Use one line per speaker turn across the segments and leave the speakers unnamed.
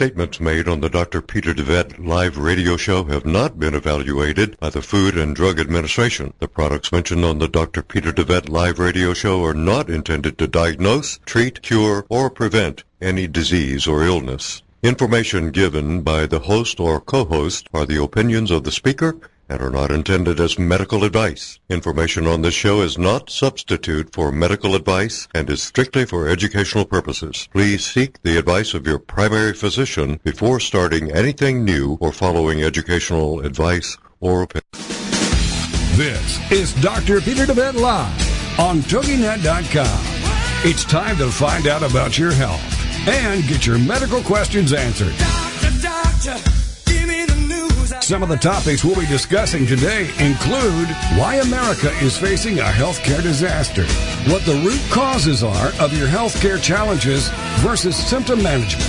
Statements made on the Dr. Peter DeVette live radio show have not been evaluated by the Food and Drug Administration. The products mentioned on the Dr. Peter DeVette live radio show are not intended to diagnose, treat, cure, or prevent any disease or illness. Information given by the host or co-host are the opinions of the speaker and are not intended as medical advice. Information on this show is not substitute for medical advice and is strictly for educational purposes. Please seek the advice of your primary physician before starting anything new or following educational advice or opinion.
This is Dr. Peter DeVette Live on TogiNet.com. It's time to find out about your health and get your medical questions answered.
Doctor, doctor,
Some of the topics we'll be discussing today include why America is facing a healthcare disaster, what the root causes are of your healthcare challenges versus symptom management,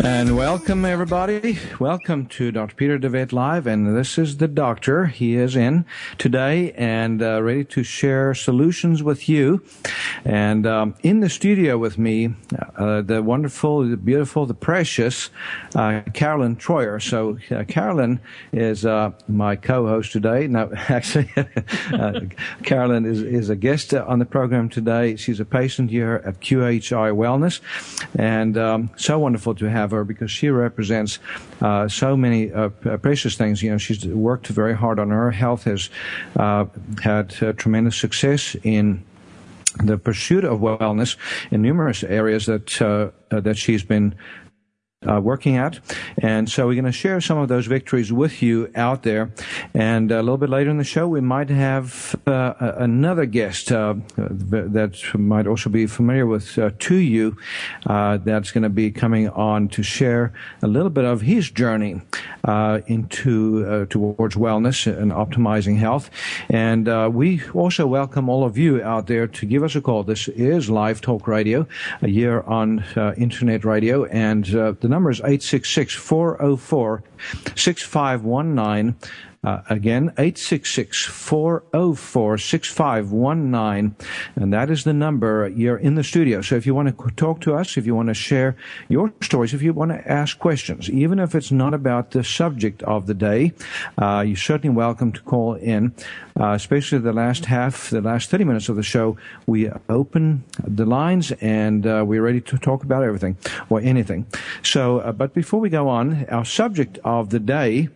And welcome, everybody. Welcome to Dr. Peter DeVette Live. And this is the doctor. He is in today and uh, ready to share solutions with you. And um, in the studio with me, uh, the wonderful, the beautiful, the precious uh, Carolyn Troyer. So, uh, Carolyn is uh, my co host today. No, actually, uh, Carolyn is, is a guest on the program today. She's a patient here at QHI Wellness. And um, so wonderful to have her because she represents uh, so many uh, precious things. You know, she's worked very hard on her health, has uh, had uh, tremendous success in the pursuit of wellness in numerous areas that uh, uh, that she's been uh, working at. And so we're going to share some of those victories with you out there. And a little bit later in the show, we might have uh, another guest uh, that might also be familiar with uh, to you. Uh, that's going to be coming on to share a little bit of his journey uh, into towards wellness and optimizing health. And we also welcome all of you out there to give us a call. This is Live Talk Radio, a year on internet radio, and the number is 866 404 6519. Uh, again, 866-404-6519. And that is the number. You're in the studio. So if you want to talk to us, if you want to share your stories, if you want to ask questions, even if it's not about the subject of the day, uh, you're certainly welcome to call in. Uh, especially the last half, the last 30 minutes of the show, we open the lines and uh, we're ready to talk about everything or anything. So, uh, but before we go on, our subject of the day,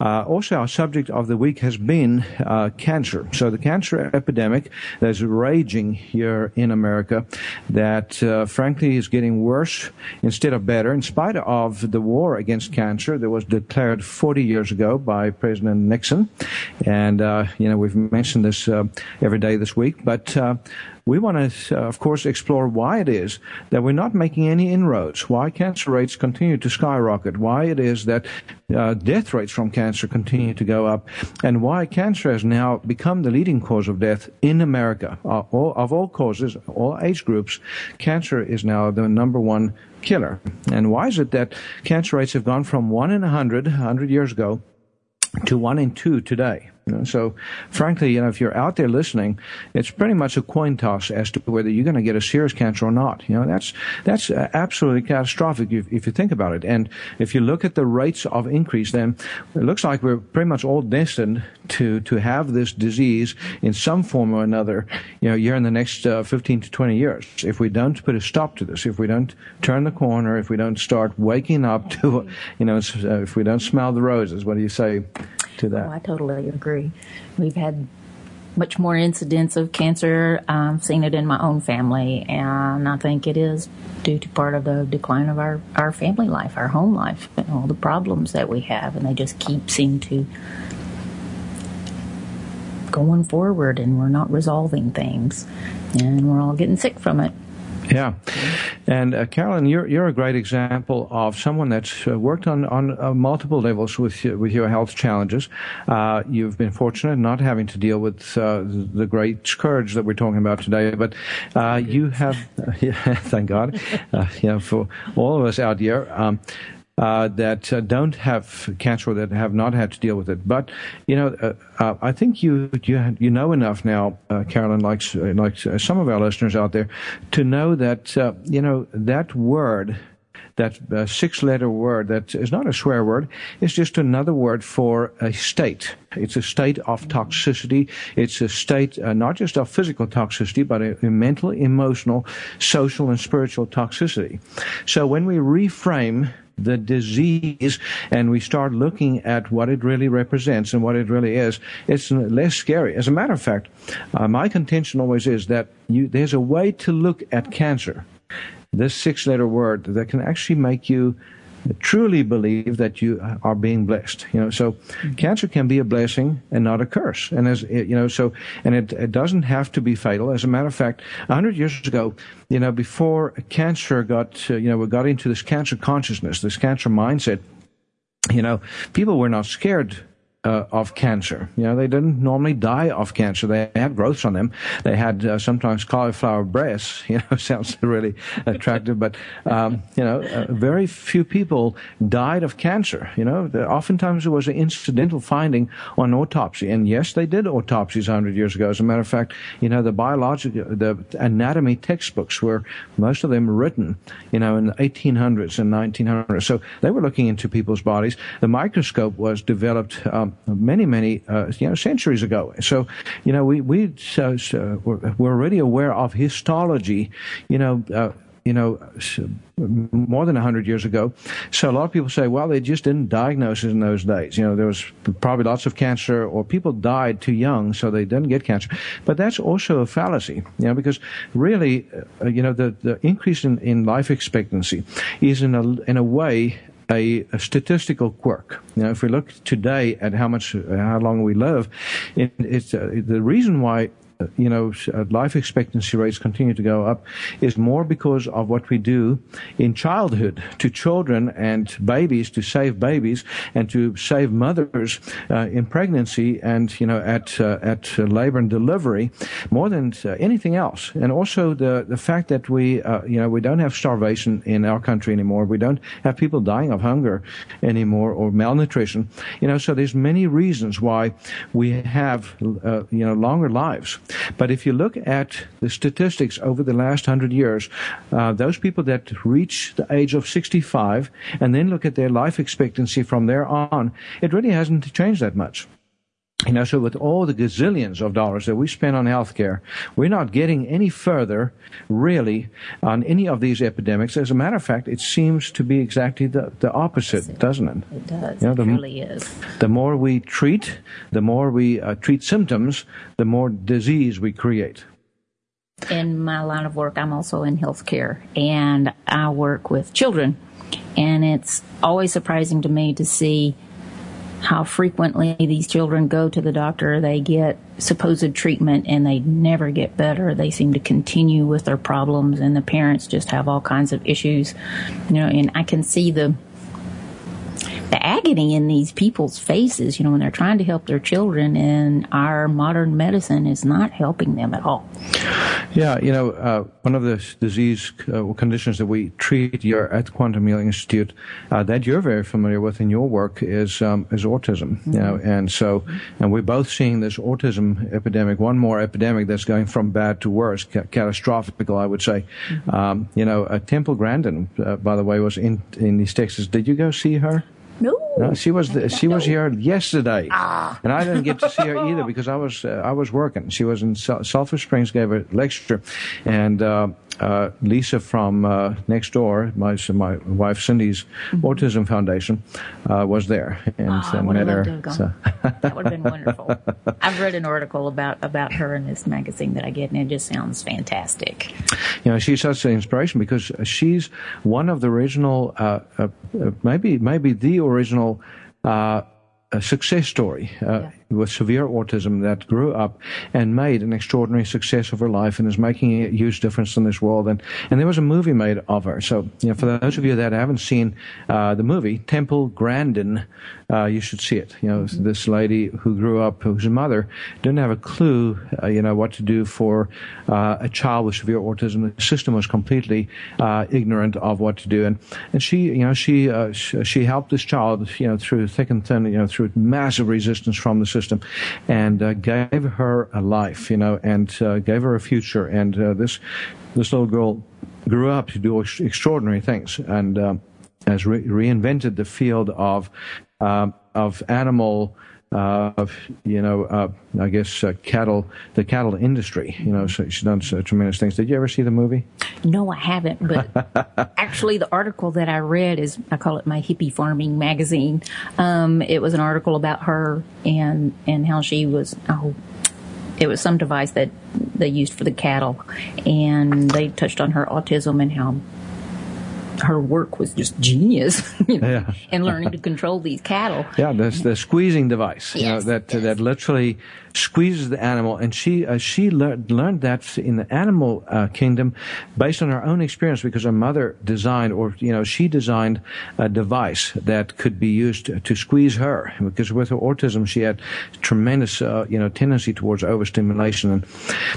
uh, also our subject of the week has been uh, cancer. So the cancer epidemic that's raging here in America that uh, frankly is getting worse instead of better in spite of the war against cancer that was declared 40 years ago by President Nixon. And, uh, you know, we've mentioned this uh, every day this week, but uh, we want to, uh, of course, explore why it is that we're not making any inroads, why cancer rates continue to skyrocket, why it is that uh, death rates from cancer continue to go up, and why cancer has now become the leading cause of death in America. Uh, all, of all causes, all age groups, cancer is now the number one killer. And why is it that cancer rates have gone from 1 in 100, 100 years ago, to 1 in 2 today? Know, so, frankly, you know, if you're out there listening, it's pretty much a coin toss as to whether you're going to get a serious cancer or not. You know, that's that's uh, absolutely catastrophic if, if you think about it. And if you look at the rates of increase, then it looks like we're pretty much all destined to to have this disease in some form or another. You know, here in the next uh, 15 to 20 years, if we don't put a stop to this, if we don't turn the corner, if we don't start waking up to, you know, uh, if we don't smell the roses, what do you say to that?
Oh, I totally agree. We've had much more incidents of cancer. I've seen it in my own family, and I think it is due to part of the decline of our, our family life, our home life, and all the problems that we have, and they just keep seem to going forward, and we're not resolving things, and we're all getting sick from it.
Yeah, and uh, Carolyn, you're you're a great example of someone that's uh, worked on on uh, multiple levels with your, with your health challenges. Uh, you've been fortunate not having to deal with uh, the great scourge that we're talking about today, but uh, you have, yeah, thank God, know, for all of us out here. Um, uh, that uh, don't have cancer or that have not had to deal with it. But you know, uh, uh I think you you you know enough now, uh, Carolyn, like like some of our listeners out there, to know that you know that word. That uh, six letter word that is not a swear word, it's just another word for a state. It's a state of toxicity. It's a state uh, not just of physical toxicity, but a, a, mental, emotional, social, and spiritual toxicity. So when we reframe the disease and we start looking at what it really represents and what it really is, it's less scary. As a matter of fact, uh, my contention always is that you, there's a way to look at cancer, this six letter word, that can actually make you truly believe that you are being blessed. You know, so mm-hmm. cancer can be a blessing and not a curse. And as you know, so and it, it doesn't have to be fatal. As a matter of fact, a hundred years ago, you know, before cancer got uh, you know we got into this cancer consciousness, this cancer mindset. You know, people were not scared uh, of cancer. You know, they didn't normally die of cancer. They had growths on them. They had uh, sometimes cauliflower breasts. You know, sounds really attractive, but um, you know, uh, very few people died of cancer. You know, oftentimes it was an incidental finding on autopsy. And yes, they did autopsies 100 years ago. As a matter of fact, you know, the biological, the anatomy textbooks were most of them written, you know, in the 1800s and 1900s. So they were looking into people's bodies. The microscope was developed. Um, many, many, uh, you know, centuries ago. So, you know, we, we, uh, we're already aware of histology, you know, uh, you know, more than 100 years ago. So a lot of people say, well, they just didn't diagnose it in those days. You know, there was probably lots of cancer or people died too young, so they didn't get cancer. But that's also a fallacy, you know, because really, uh, you know, the, the increase in, in life expectancy is in a, in a way a, a, statistical quirk. Know, if we look today at how much, how long we live, it, it's uh, the reason why you know, uh, life expectancy rates continue to go up is more because of what we do in childhood to children and babies to save babies and to save mothers uh, in pregnancy and, you know, at, uh, at labor and delivery more than uh, anything else. And also the, the fact that we, uh, you know, we don't have starvation in our country anymore. We don't have people dying of hunger anymore or malnutrition. You know, so there's many reasons why we have, uh, you know, longer lives. But if you look at the statistics over the last hundred years, uh, those people that reach the age of 65 and then look at their life expectancy from there on, it really hasn't changed that much. You know, so with all the gazillions of dollars that we spend on healthcare, we're not getting any further, really, on any of these epidemics. As a matter of fact, it seems to be exactly the, the opposite,
it,
doesn't it?
It does. You know, the, it really is.
The more we treat, the more we uh, treat symptoms, the more disease we create.
In my line of work, I'm also in healthcare, and I work with children, and it's always surprising to me to see how frequently these children go to the doctor, they get supposed treatment and they never get better. They seem to continue with their problems and the parents just have all kinds of issues. You know, and I can see the the agony in these people's faces, you know, when they're trying to help their children, and our modern medicine is not helping them at all.
Yeah, you know, uh, one of the disease uh, conditions that we treat here at Quantum Healing Institute uh, that you're very familiar with in your work is um, is autism. Mm-hmm. You know, and so, and we're both seeing this autism epidemic, one more epidemic that's going from bad to worse, ca- catastrophic, I would say. Mm-hmm. Um, you know, uh, Temple Grandin, uh, by the way, was in in East Texas. Did you go see her?
No.
No, she was the, she was here yesterday, ah. and I didn't get to see her either because I was uh, I was working. She was in Sulphur Springs, gave a lecture, and uh, uh, Lisa from uh, next door, my my wife Cindy's mm-hmm. Autism Foundation, uh, was there and
oh, met her. So. that would have been wonderful. I've read an article about about her in this magazine that I get, and it just sounds fantastic.
You know, she's such an inspiration because she's one of the original, uh, uh, maybe maybe the original. Uh, a success story. Uh, yeah. With severe autism that grew up and made an extraordinary success of her life and is making a huge difference in this world. And, and there was a movie made of her. So, you know, for those of you that haven't seen uh, the movie, Temple Grandin, uh, you should see it. You know, this lady who grew up, whose mother didn't have a clue, uh, you know, what to do for uh, a child with severe autism. The system was completely uh, ignorant of what to do, and and she, you know, she, uh, she she helped this child, you know, through thick and thin, you know, through massive resistance from the system, and uh, gave her a life, you know, and gave her a future. And this this little girl grew up to do extraordinary things, and. Um, has re- reinvented the field of uh, of animal. Uh, of you know, uh, I guess uh, cattle, the cattle industry. You know, so she's done so tremendous things. Did you ever see the movie?
No, I haven't. But actually, the article that I read is I call it my hippie farming magazine. Um, it was an article about her and and how she was. Oh, it was some device that they used for the cattle, and they touched on her autism and how her work was just genius you know, yeah. in learning to control these cattle.
Yeah, the, the squeezing device, yes, you know, that yes. that literally squeezes the animal, and she uh, she learned learned that in the animal uh, kingdom based on her own experience because her mother designed, or you know, she designed a device that could be used to, to squeeze her because with her autism she had tremendous uh, you know tendency towards overstimulation, and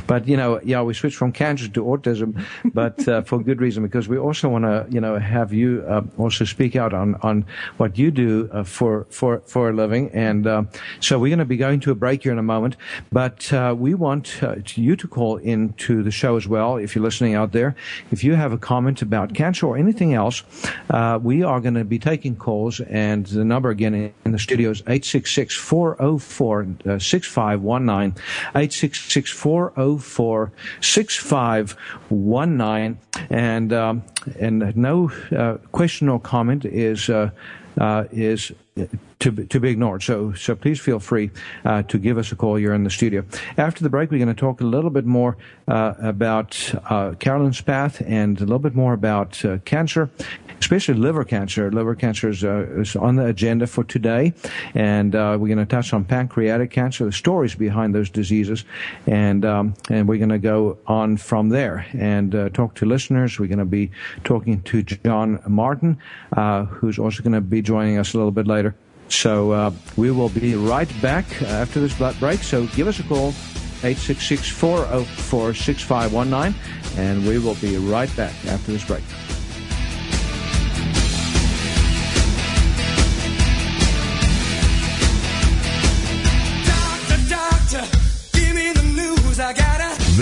but you know yeah we switched from cancer to autism, but uh, for good reason because we also want to you know have you uh, also speak out on on what you do uh, for for for a living, and so we're going to be going to a break here in a moment moment. But uh, we want uh, you to call into the show as well if you're listening out there. If you have a comment about cancer or anything else, uh, we are going to be taking calls. And the number again in the studio is 866 404 6519. 866 404 6519. And, um, and no uh, question or comment is, uh, is to be, to be ignored. So so please feel free uh, to give us a call. You're in the studio. After the break, we're going to talk a little bit more uh, about uh, Carolyn's path and a little bit more about uh, cancer. Especially liver cancer. Liver cancer is, uh, is on the agenda for today, and uh, we're going to touch on pancreatic cancer, the stories behind those diseases, and um, and we're going to go on from there and talk to listeners. We're going to be talking to John Martin, who's also going to be joining us a little bit later. So uh, we will be right back after this break. So give us a call, 866 404 6519, and we will be right back after this break.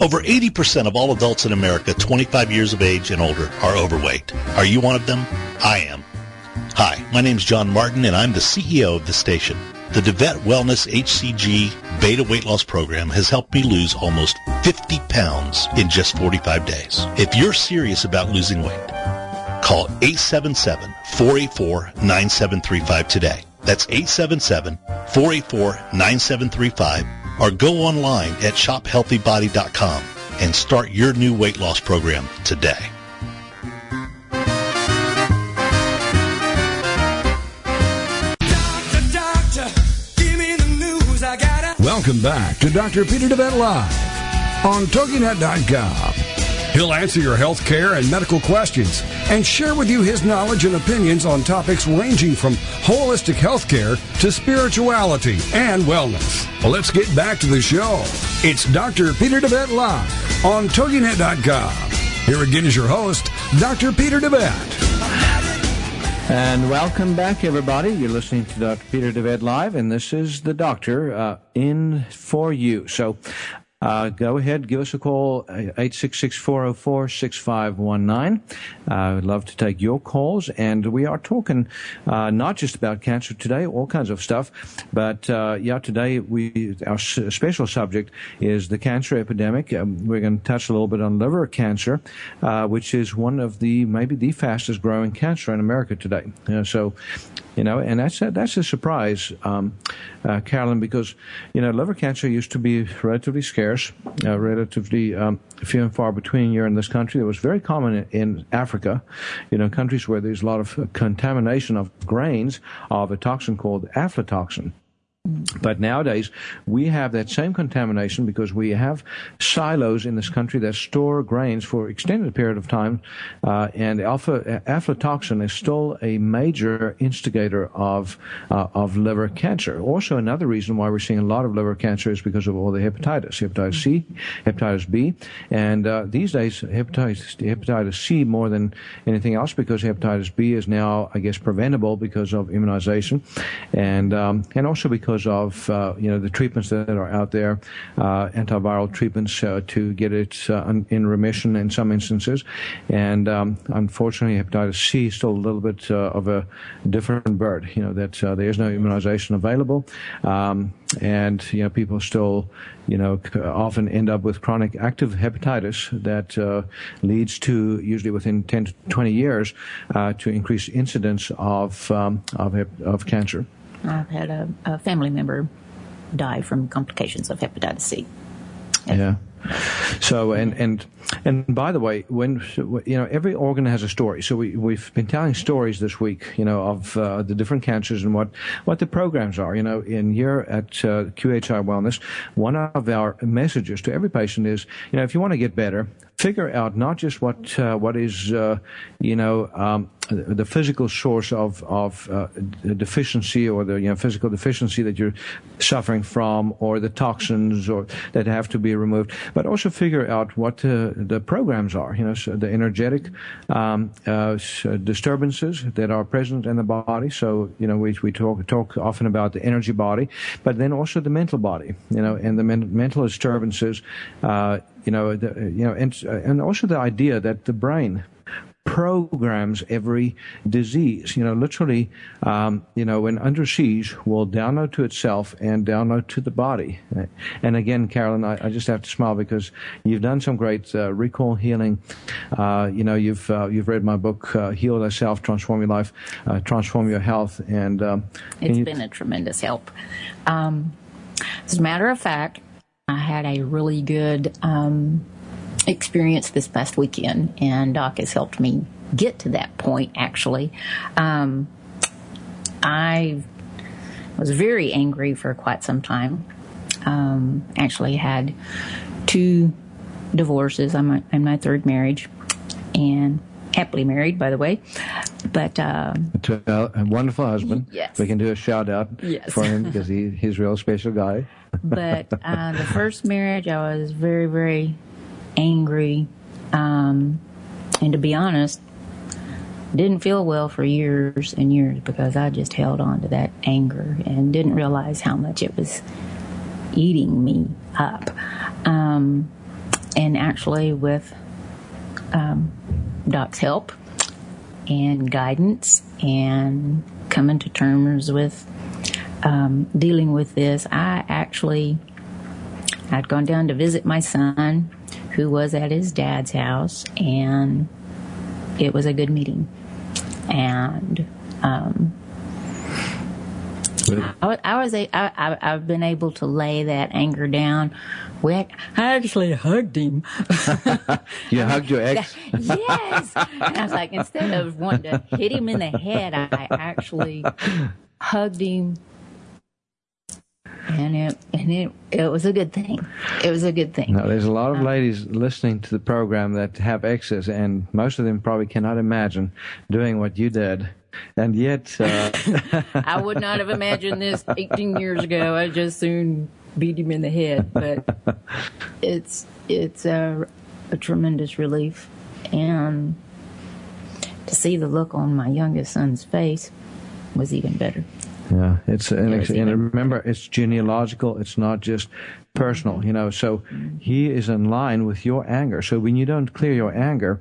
Over 80% of all adults in America 25 years of age and older are overweight. Are you one of them? I am. Hi, my name is John Martin and I'm the CEO of the station. The DeVet Wellness HCG Beta Weight Loss Program has helped me lose almost 50 pounds in just 45 days. If you're serious about losing weight, call 877-484-9735 today. That's 877-484-9735 or go online at shophealthybody.com and start your new weight loss program today.
Welcome back to Dr. Peter DeVette Live on TogiNet.com. He'll answer your health care and medical questions and share with you his knowledge and opinions on topics ranging from holistic health care to spirituality and wellness. Well, let's get back to the show. It's Dr. Peter DeVette Live on TogiNet.com. Here again is your host, Dr. Peter DeVette.
And welcome back, everybody. You're listening to Dr. Peter DeVette Live, and this is the doctor uh, in for you. So uh, go ahead, give us a call, 866-404-6519. Uh, I'd love to take your calls, and we are talking uh, not just about cancer today, all kinds of stuff, but uh, yeah, today we our special subject is the cancer epidemic. Um, we're going to touch a little bit on liver cancer, uh, which is one of the maybe the fastest growing cancer in America today. So you know, and that's a, that's a surprise, um, uh, Carolyn, because you know liver cancer used to be relatively scarce, uh, relatively um, few and far between here in this country. It was very common in, in Africa, you know, countries where there's a lot of contamination of grains of a toxin called aflatoxin. But nowadays, we have that same contamination because we have silos in this country that store grains for extended period of time, uh, and alpha aflatoxin is still a major instigator of uh, of liver cancer. Also, another reason why we're seeing a lot of liver cancer is because of all the hepatitis, hepatitis C, hepatitis B, and uh, these days hepatitis hepatitis C more than anything else because hepatitis B is now, I guess, preventable because of immunization, and um, and also because of uh, you know the treatments that are out there, uh, antiviral treatments uh, to get it uh, in remission in some instances, and um, unfortunately hepatitis C is still a little bit uh, of a different bird. You know that there is no immunization available, um, and you know people still you know often end up with chronic active hepatitis that leads to usually within 10 to 20 years to increased incidence of um, of, of cancer.
I've had a, a family member die from complications of hepatitis C.
Yeah. So and and and by the way, when you know every organ has a story. So we we've been telling stories this week, you know, of uh, the different cancers and what what the programs are. You know, in here at uh, QHI Wellness, one of our messages to every patient is, you know, if you want to get better, figure out not just what uh, what is uh, you know um, the physical source of of uh, deficiency or the you know physical deficiency that you're suffering from or the toxins or that have to be removed, but also figure out what uh, the programs are. You know, so the energetic um, uh, disturbances that are present in the body. So you know, we we talk talk often about the energy body, but then also the mental body. You know, and the men- mental disturbances. Uh, you know, the, you know, and and also the idea that the brain programs every disease. You know, literally, um, you know, when under siege, will download to itself and download to the body. And again, Carolyn, I, I just have to smile because you've done some great uh, recall healing. Uh, you know, you've uh, you've read my book, uh, Heal Thyself, Transform Your Life, uh, Transform Your Health, and um,
It's
you-
been a tremendous help. Um, as a matter of fact, I had a really good um, experience this past weekend, and Doc has helped me get to that point, actually. Um, I was very angry for quite some time. Um, actually, had two divorces. I'm in my third marriage, and happily married, by the way. But um,
to a wonderful husband.
Yes.
We can do a shout out
Yes.
for him because he, he's a real special guy.
but uh, the first marriage, I was very, very angry, um, and to be honest, didn't feel well for years and years because I just held on to that anger and didn't realize how much it was eating me up. Um, and actually, with um, Doc's help and guidance and coming to terms with um, dealing with this, I actually I'd gone down to visit my son, who was at his dad's house, and it was a good meeting. And um, I, I was a, I, I, I've been able to lay that anger down. We, I actually hugged him.
You hugged your ex.
yes. And I was like, instead of wanting to hit him in the head, I actually hugged him and it and it it was a good thing. It was a good thing.
Now, there's a lot of ladies listening to the program that have exes, and most of them probably cannot imagine doing what you did. And yet, uh,
I would not have imagined this 18 years ago. I just soon beat him in the head, but it's it's a, a tremendous relief, and to see the look on my youngest son's face was even better.
Yeah, it's and, it's, and remember, it's genealogical. It's not just personal. You know, so he is in line with your anger. So when you don't clear your anger,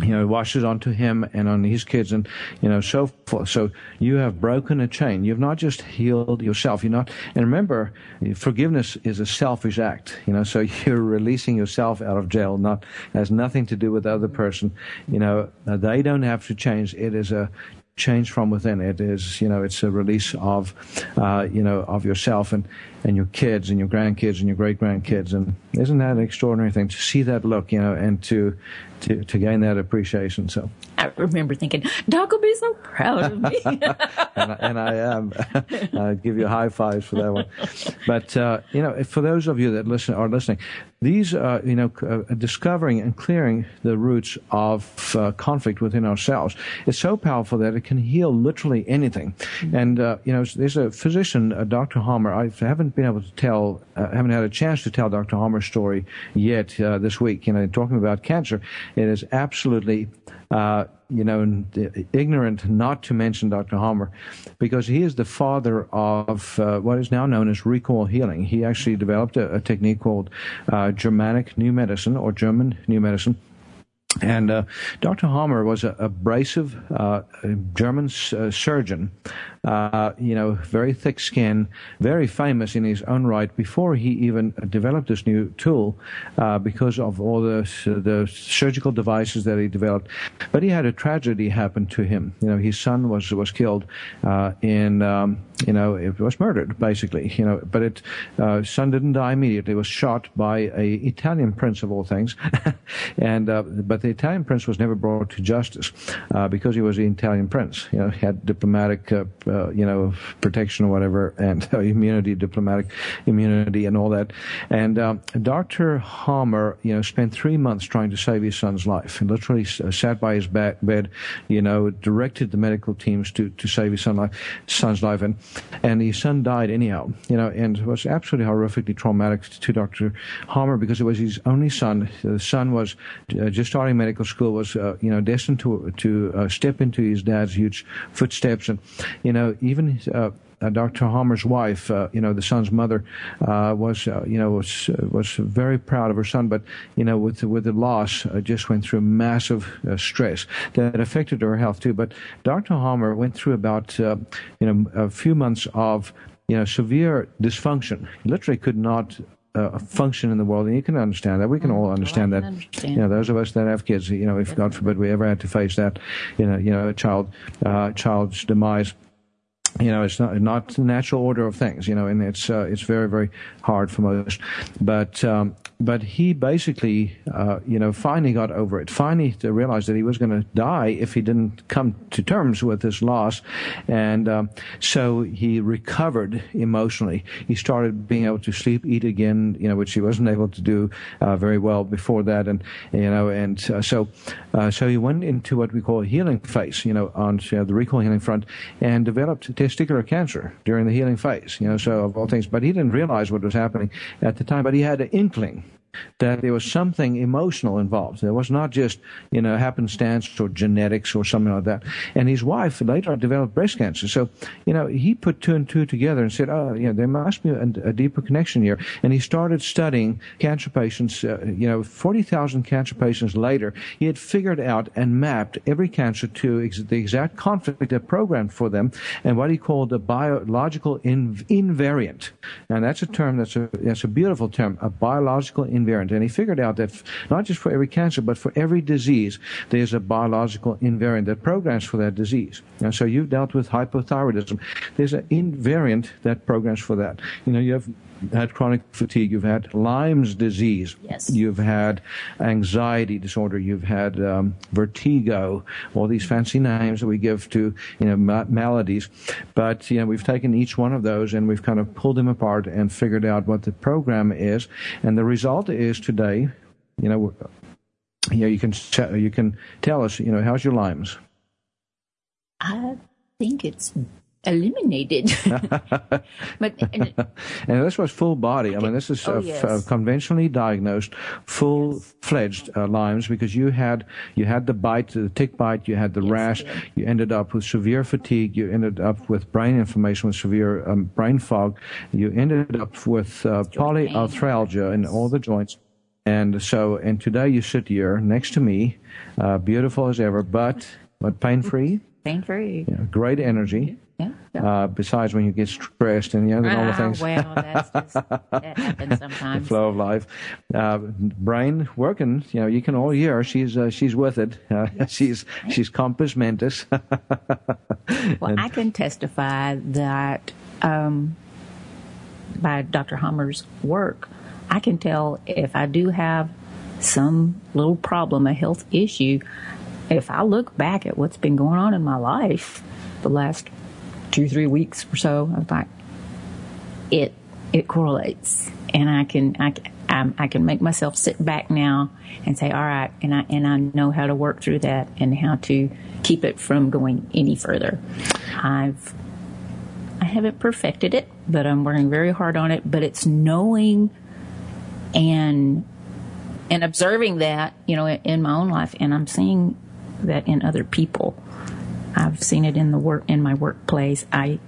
you know, it washes onto him and on his kids, and you know, so forth. So you have broken a chain. You've not just healed yourself. You're not. And remember, forgiveness is a selfish act. You know, so you're releasing yourself out of jail. Not has nothing to do with the other person. You know, they don't have to change. It is a change from within. It is, you know, it's a release of, uh, you know, of yourself and, and your kids and your grandkids and your great grandkids. And isn't that an extraordinary thing to see that look, you know, and to, to, to gain that appreciation? So,
I remember thinking, Doc will be so proud of me.
and, I- and I am. I give you high fives for that one. But uh, you know, for those of you that listen are listening, these uh, you know, uh, discovering and clearing the roots of uh, conflict within ourselves is so powerful that it can heal literally anything. And uh, you know, there's a physician, uh, Dr. Hamer. I haven't been able to tell, uh, haven't had a chance to tell Dr. Hamer's story yet uh, this week. You know, talking about cancer, it is absolutely uh, you know, ignorant not to mention Dr. Hamer because he is the father of uh, what is now known as recall healing. He actually developed a, a technique called uh, Germanic New Medicine or German New Medicine. And uh, Dr. Hamer was a abrasive uh, German s- uh, surgeon, uh, you know, very thick skin, very famous in his own right before he even developed this new tool uh, because of all the, the surgical devices that he developed. But he had a tragedy happen to him. You know, his son was, was killed uh, in, um, you know, it was murdered, basically, you know, but it, son didn't die immediately. He was shot by a Italian prince of all things. and, but the Italian prince was never brought to justice, uh, because he was the Italian prince. You know, he had diplomatic, uh, uh, you know, protection or whatever and immunity, diplomatic immunity and all that. And, um, Dr. Hamer, you know, spent three months trying to save his son's life and literally uh, sat by his ba- bed, you know, directed the medical teams to, to save his son life, son's life. And, and his son died anyhow, you know, and it was absolutely horrifically traumatic to Dr. Hamer because it was his only son. The son was uh, just starting medical school, was, uh, you know, destined to, to uh, step into his dad's huge footsteps. And, you know, even, uh, uh, Dr. Hamer's wife, uh, you know, the son's mother, uh, was, uh, you know, was uh, was very proud of her son, but you know, with with the loss, uh, just went through massive stress that affected her health too. But Dr. Hamer went through about, you know, a few months of, you know, severe dysfunction. He literally could not. Uh, function in the world, and you can understand that. We can all understand that.
understand.
You know, those of us that have kids, you know, if God forbid we ever had to face that, you know, you know, a child, uh, child's demise you know, it's not not the natural order of things, you know, and it's uh, it's very very hard for most. But um, but he basically, uh, you know, finally got over it. Finally realized that he was going to die if he didn't come to terms with this loss, and um, so he recovered emotionally. He started being able to sleep, eat again, you know, which he wasn't able to do uh, very well before that, and you know, and uh, so uh, so he went into what we call a healing phase, you know, on you know, the recall healing front, and developed testicular cancer during the healing phase, you know, so of all things. But he didn't realize what was happening at the time, but he had an inkling that there was something emotional involved. There was not just, you know, happenstance or genetics or something like that. And his wife later developed breast cancer. So, you know, he put two and two together and said, oh, you know, there must be a, a deeper connection here. And he started studying cancer patients, uh, you know, 40,000 cancer patients later. He had figured out and mapped every cancer to ex- the exact conflict that programmed for them and what he called a biological in- invariant. And that's a term that's a, that's a beautiful term, a biological invariant. And he figured out that f- not just for every cancer, but for every disease, there's a biological invariant that programs for that disease. And so you've dealt with hypothyroidism. There's an invariant that programs for that. You know, you have had chronic fatigue. You've had Lyme's disease.
Yes.
You've had anxiety disorder. You've had um, vertigo. All these fancy names that we give to you know ma- maladies. But you know we've taken each one of those and we've kind of pulled them apart and figured out what the program is. And the result is today, you know, you know you can you can tell us you know how's your Lyme's.
I think it's eliminated. but and,
And this was full body. I mean, this is
Oh,
uh,
yes.
uh, conventionally diagnosed, full-fledged uh, Lyme's because you had you had the bite, the tick bite, you had the
Yes,
rash, you ended up with severe fatigue, you ended up with brain inflammation, with severe um, brain fog, you ended up with uh,
pain.
polyarthralgia in all the joints. And so, and today you sit here next to me, uh, beautiful as ever, but but
pain free.
you know, great energy.
Yeah.
Uh, besides when you get stressed and you know and all the
Ah,
things
well, that's just, that happens
the flow of life. Uh, brain working, you know, you can all hear she's uh, she's with it. Uh, she's she's compos mentis.
Well, I can testify that um, by Dr. Hamer's work, I can tell if I do have some little problem, a health issue, if I look back at what's been going on in my life the last two, three weeks or so, I'm like, it it correlates, and I can I can, I can make myself sit back now and say, all right, and I and I know how to work through that and how to keep it from going any further. I've I haven't perfected it, but I'm working very hard on it. But it's knowing and and observing that, you know, in my own life, and I'm seeing that in other people. I've seen it in the work in my workplace. I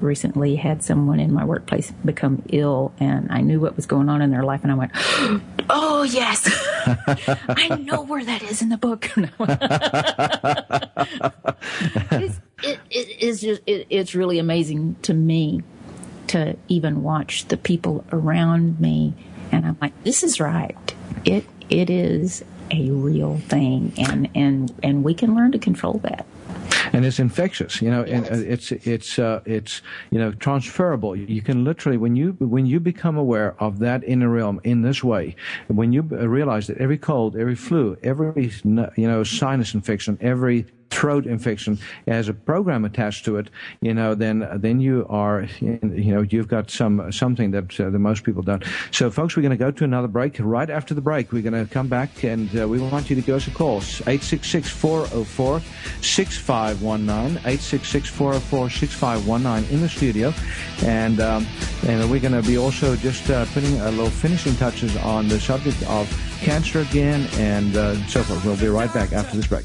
recently had someone in my workplace become ill, and I knew what was going on in their life, and I went, "Oh yes, I know where that is in the book." it's, it, it is just it, it's really amazing to me to even watch the people around me, and I'm like, "This is right. It it is." A real thing, and and and we can learn to control that.
And it's infectious, you know, and uh, it's it's uh, it's you know transferable. You can literally when you when you become aware of that inner realm in this way, when you realize that every cold, every flu, every you know sinus infection, every throat infection has a program attached to it, you know, then then you are, you know, you've got some something that uh, that most people don't. So, folks, we're going to go to another break. Right after the break, we're going to come back and uh, we want you to give us a call. 866-404-6519, 866-404-6519 in the studio, and um, and we're going to be also just uh, putting a little finishing touches on the subject of cancer again and uh, so forth. We'll be right back after this break.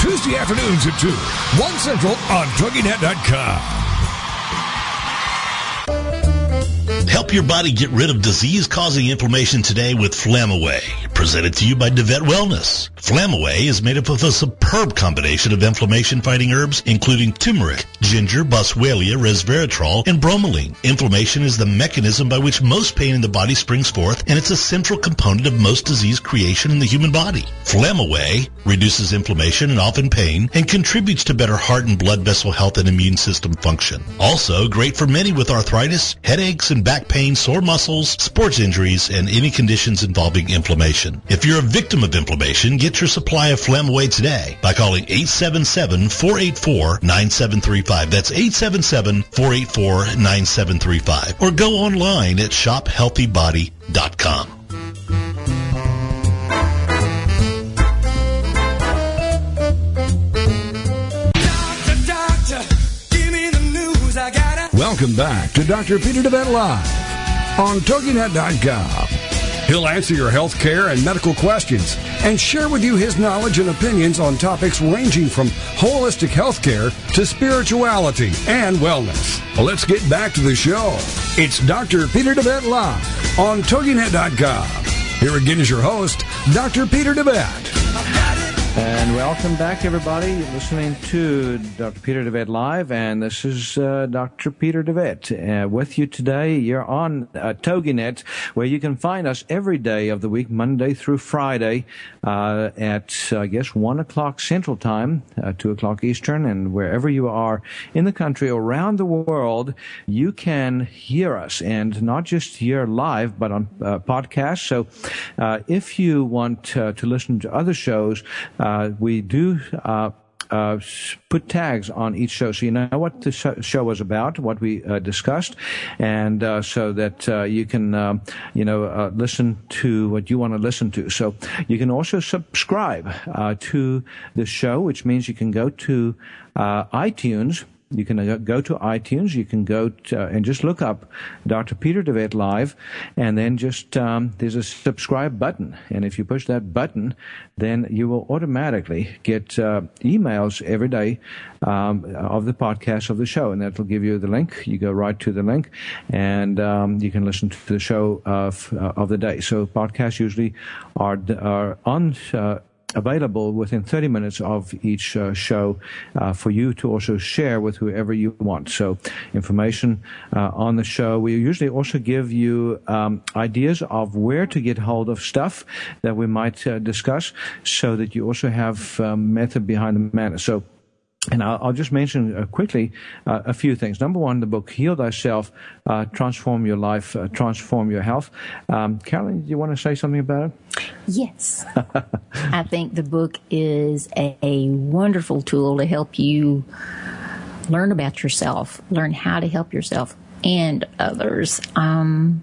Tuesday afternoons at 2, 1 Central on TogiNet.com.
Help your body get rid of disease-causing inflammation today with Flamaway. Presented to you by DeVet Wellness. Flamaway is made up of a superb combination of inflammation-fighting herbs, including turmeric, ginger, boswellia, resveratrol, and bromelain. Inflammation is the mechanism by which most pain in the body springs forth, and it's a central component of most disease creation in the human body. Flamaway reduces inflammation and often pain, and contributes to better heart and blood vessel health and immune system function. Also, great for many with arthritis, headaches and back pain, sore muscles, sports injuries, and any conditions involving inflammation. Inflammation. If you're a victim of inflammation, get your supply of Flamaway today by calling 877-484-9735. That's 877-484-9735. Or go online at shophealthybody.com.
Welcome back to Dr. Peter DeVette Live on TogiNet.com. He'll answer your health care and medical questions and share with you his knowledge and opinions on topics ranging from holistic health care to spirituality and wellness. Well, let's get back to the show. It's Dr. Peter DeVette Live on TogiNet.com. Here again is your host, Dr. Peter DeVette.
And welcome back, everybody. You're listening to Dr. Peter DeVette Live, and this is uh, Dr. Peter DeVette uh, with you today. You're on uh, TogiNet, where you can find us every day of the week, Monday through Friday, uh, at, I guess, 1 o'clock Central Time, uh, 2 o'clock Eastern, and wherever you are in the country, around the world, you can hear us, and not just hear live, but on uh, podcasts. So uh, if you want to listen to other shows, uh, we do uh, uh, put tags on each show so you know what the show was about, what we uh, discussed, and uh, so that uh, you can, um, you know, uh, listen to what you want to listen to. So you can also subscribe uh, to the show, which means you can go to uh, iTunes. You can uh, go to iTunes. You can go to, and just look up Dr. Peter DeVette Live, and then just um, there's a subscribe button. And if you push that button, then you will automatically get uh, emails every day um, of the podcast of the show, and that will give you the link. You go right to the link, and um, you can listen to the show of uh, of the day. So podcasts usually are are on. Uh, available within 30 minutes of each uh, show uh, for you to also share with whoever you want. So, information uh, on the show. We usually also give you um, ideas of where to get hold of stuff that we might uh, discuss so that you also have um, method behind the madness. So, and I'll, I'll just mention uh, quickly uh, a few things. Number one, the book Heal Thyself, uh, Transform Your Life, uh, Transform Your Health. Um, Carolyn, do you want to say something about it?
Yes. I think the book is a, a wonderful tool to help you learn about yourself, learn how to help yourself and others. Um,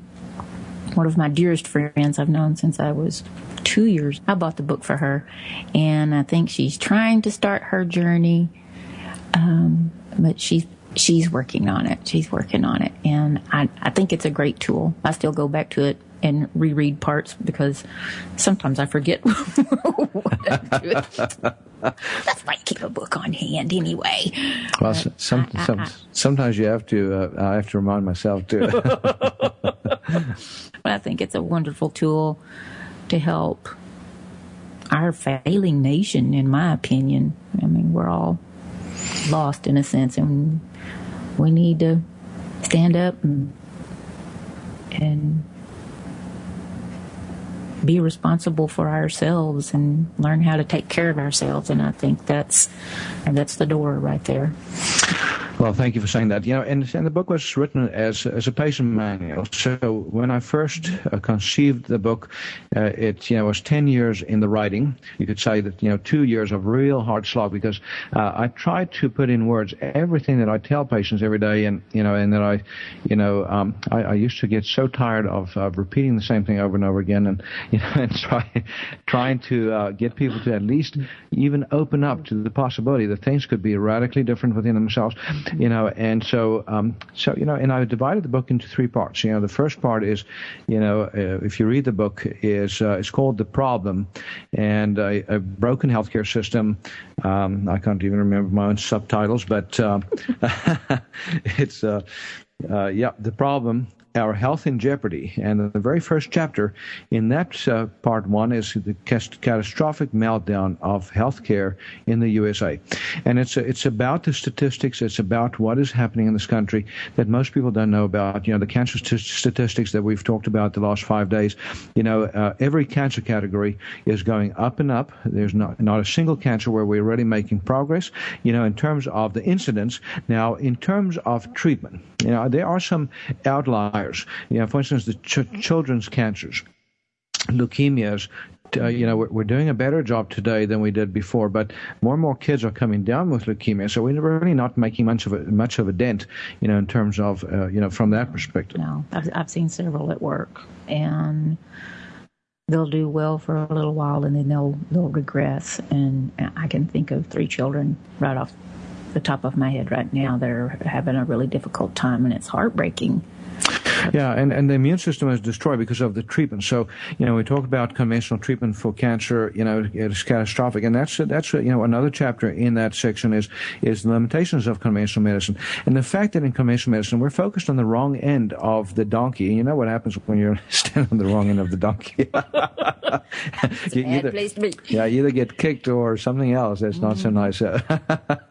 one of my dearest friends I've known since I was two years. I bought the book for her, and I think she's trying to start her journey, um, but she's she's working on it. She's working on it, and I I think it's a great tool. I still go back to it and reread parts because sometimes I forget what I do. That's why I keep a book on hand anyway.
Well, some,
I-
some,
I-
sometimes you have to. Uh, I have to remind myself too.
But I think it's a wonderful tool to help our failing nation, in my opinion. I mean, we're all lost in a sense, and we need to stand up and, and be responsible for ourselves and learn how to take care of ourselves. And I think that's and that's the door right there.
Well, thank you for saying that. You know, and, and the book was written as as a patient manual. So when I first uh, conceived the book, uh, it you know was ten years in the writing. You could say that you know two years of real hard slog because uh, I tried to put in words everything that I tell patients every day, and you know, and that I, you know, um, I, I used to get so tired of repeating the same thing over and over again, and you know, and try trying to uh, get people to at least even open up to the possibility that things could be radically different within themselves you know and so um so you know and i divided the book into three parts. You know the first part is you know uh, if you read the book is uh, it's called the problem and a, a broken healthcare system. Um i can't even remember my own subtitles but um it's uh uh, yeah, the problem, our health in jeopardy. And the very first chapter in that uh, part one is the catastrophic meltdown of healthcare in the USA. And it's, it's about the statistics, it's about what is happening in this country that most people don't know about. You know, the cancer st- statistics that we've talked about the last five days. You know, uh, every cancer category is going up and up. There's not, not a single cancer where we're really making progress, you know, in terms of the incidence. Now, in terms of treatment, you know, there are some outliers. You know, for instance, the ch- children's cancers leukemias, uh, you know, we're, we're, doing a better job today than we did before, but more and more kids are coming down with leukemia. So we're really not making much of a, much of a dent, you know, in terms of, uh, you know, from that perspective.
No, I've, I've seen several at work, and they'll do well for a little while, and then they'll they'll regress. And I can think of three children right off the top of my head right now that are having a really difficult time, and it's heartbreaking
yeah, and, and the immune system is destroyed because of the treatment. So, you know, we talk about conventional treatment for cancer, you know, it's catastrophic. And that's, that's, you know, another chapter in that section is, is the limitations of conventional medicine. And the fact that in conventional medicine, we're focused on the wrong end of the donkey. You know what happens when you're standing on the wrong end of the donkey?
you either, place to be.
Yeah, either get kicked or something else that's not mm-hmm. so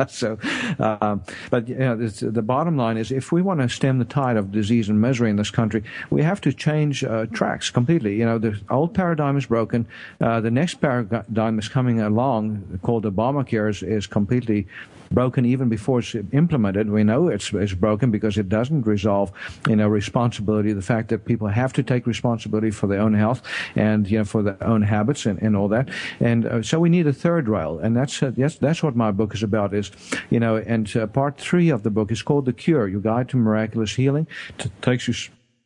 nice. so, um, but, you know, the bottom line is if we want to stem the tide of disease and misery in this country, we have to change uh, tracks completely. You know, the old paradigm is broken. Uh, the next paradigm is coming along called Obamacare is, is completely broken even before it's implemented. We know it's, it's broken because it doesn't resolve, you know, responsibility, the fact that people have to take responsibility for their own health and, you know, for their own habits and, and all that. And uh, so we need a third rail. And that's, uh, that's, that's what my book is about is, you know, and uh, part three of the book is called The Cure, Your Guide to Miraculous Healing. It takes you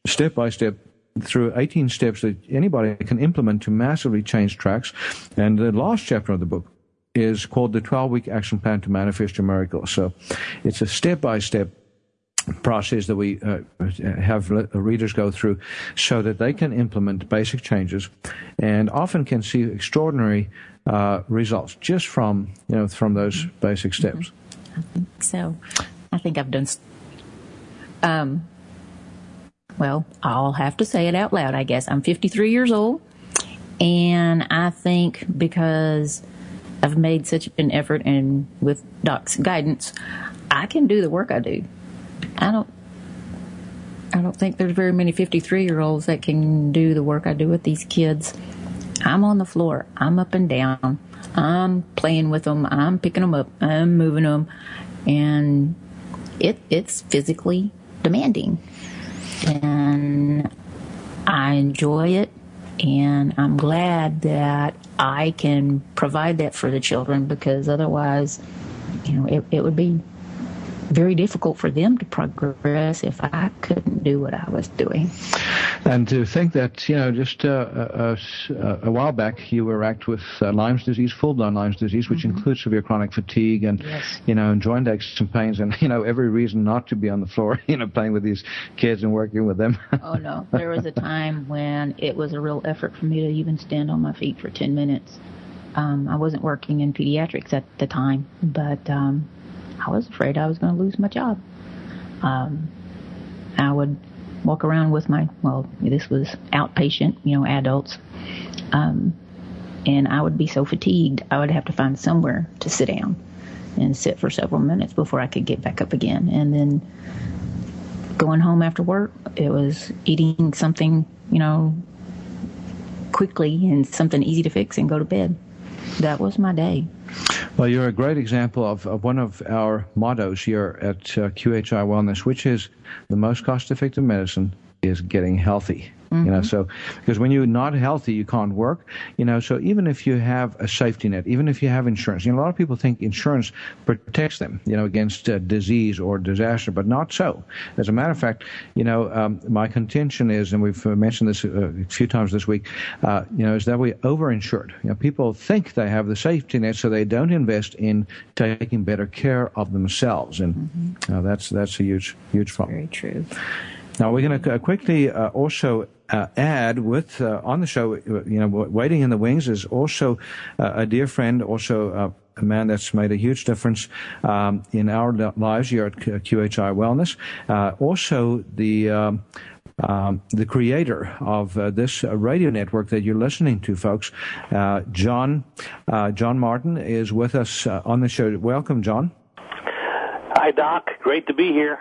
step by step through 18 steps that anybody can implement to massively change tracks. And the last chapter of the book is called the 12 week action plan to manifest your miracle. So it's a step by step process that we uh, have readers go through so that they can implement basic changes and often can see extraordinary uh, results just from you know from those basic steps.
I think so. I think I've done. Um, well, I'll have to say it out loud. I guess I'm 53 years old, and I think because I've made such an effort and with Doc's guidance, I can do the work I do. I don't I don't think there's very many 53 year olds that can do the work I do with these kids. I'm on the floor. I'm up and down. I'm playing with them. I'm picking them up. I'm moving them. And it, it's physically demanding. And I enjoy it. And I'm glad that I can provide that for the children because otherwise, you know, it, it would be very difficult for them to progress if I couldn't do what I was doing.
And to think that, you know, just uh, a, uh, uh, a, while back you were racked with uh, Lyme's disease, full-blown Lyme's disease, which mm-hmm. includes severe chronic fatigue and,
yes.
you know, and joint aches and pains and, you know, every reason not to be on the floor, you know, playing with these kids and working with them.
oh, no. There was a time when it was a real effort for me to even stand on my feet for 10 minutes. Um, I wasn't working in pediatrics at the time, but um, I was afraid I was going to lose my job. Um, I would walk around with my, well, this was outpatient, you know, adults. Um, and I would be so fatigued, I would have to find somewhere to sit down and sit for several minutes before I could get back up again. And then going home after work, it was eating something, you know, quickly and something easy to fix and go to bed. That was my day.
Well, you're a great example of, of one of our mottos here at uh, QHI Wellness, which is the most cost effective medicine is getting healthy. Mm-hmm. You know, so because when you're not healthy, you can't work. You know, so even if you have a safety net, even if you have insurance, you know, a lot of people think insurance protects them, you know, against uh, disease or disaster, but not so. As a matter of fact, you know, um, my contention is, and we've uh, mentioned this uh, a few times this week, uh, you know, is that we overinsured. You know, people think they have the safety net, so they don't invest in taking better care of themselves, and mm-hmm. Uh, that's that's a huge huge problem.
Very true.
Now we're going to quickly uh, also uh, add with uh, on the show, you know, waiting in the wings is also uh, a dear friend, also uh, a man that's made a huge difference um, in our lives here at QHI Wellness. Uh, also, the um, um, the creator of uh, this uh, radio network that you're listening to, folks, uh, John John Martin, is with us on the show. Welcome, John.
Hi, Doc. Great to be here.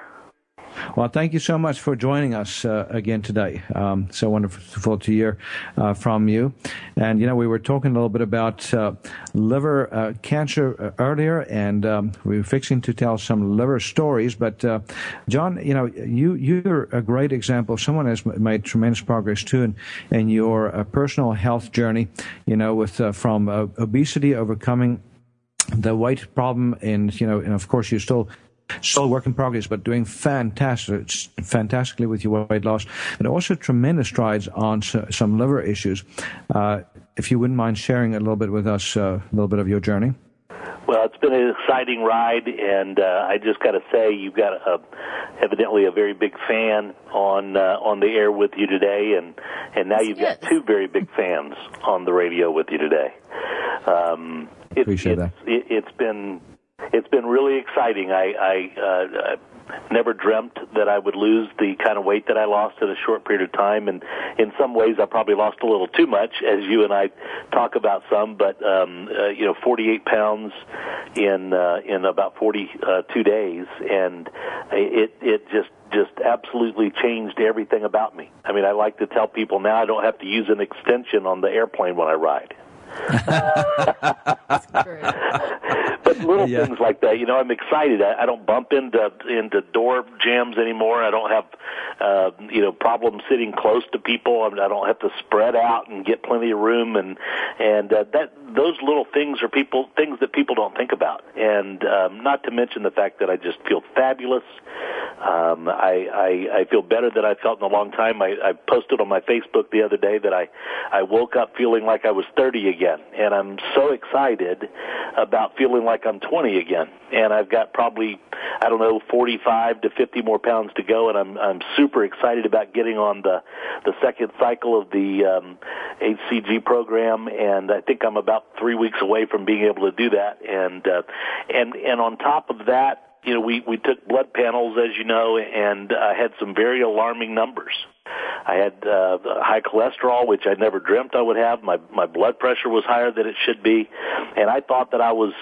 Well, thank you so much for joining us uh, again today. Um, so wonderful to hear uh, from you. And, you know, we were talking a little bit about uh, liver uh, cancer uh, earlier, and um, we were fixing to tell some liver stories. But, uh, John, you know, you, you're a great example. Someone has made tremendous progress, too, in, in your personal health journey, you know, with from obesity, overcoming the weight problem, and, you know, and of course, you're still still work in progress, but doing fantastic, fantastically with your weight loss, and also tremendous strides on some liver issues. Uh, if you wouldn't mind sharing a little bit with us, uh, a little bit of your journey.
Well, it's been an exciting ride, and uh, I just got to say, you've got a, evidently a very big fan on uh, on the air with you today, and and now you've got two very big fans on the radio with you today.
Um, it, Appreciate
it's, that. It, it's been it's been really exciting. I, I uh, never dreamt that I would lose the kind of weight that I lost in a short period of time, and in some ways, I probably lost a little too much, as you and I talk about some. But um, uh, you know, 48 pounds in uh, in about 42 days, and it it just just absolutely changed everything about me. I mean, I like to tell people now I don't have to use an extension on the airplane when I ride. But little yeah. things like that, you know, I'm excited. I, I don't bump into into door jambs anymore. I don't have, uh, you know, problems sitting close to people. I, mean, I don't have to spread out and get plenty of room, and and uh, that those little things are people things that people don't think about. And um, not to mention the fact that I just feel fabulous. Um, I, I I feel better than I felt in a long time. I, I posted on my Facebook the other day that I I woke up feeling like I was 30 again, and I'm so excited about feeling like I'm 20 again. And I've got probably I don't know 45 to 50 more pounds to go, and I'm I'm super excited about getting on the the second cycle of the um, HCG program, and I think I'm about three weeks away from being able to do that. And uh, and and on top of that, you know, we, we took blood panels, as you know, and uh, had some very alarming numbers. I had uh, high cholesterol, which I never dreamt I would have. My my blood pressure was higher than it should be, and I thought that I was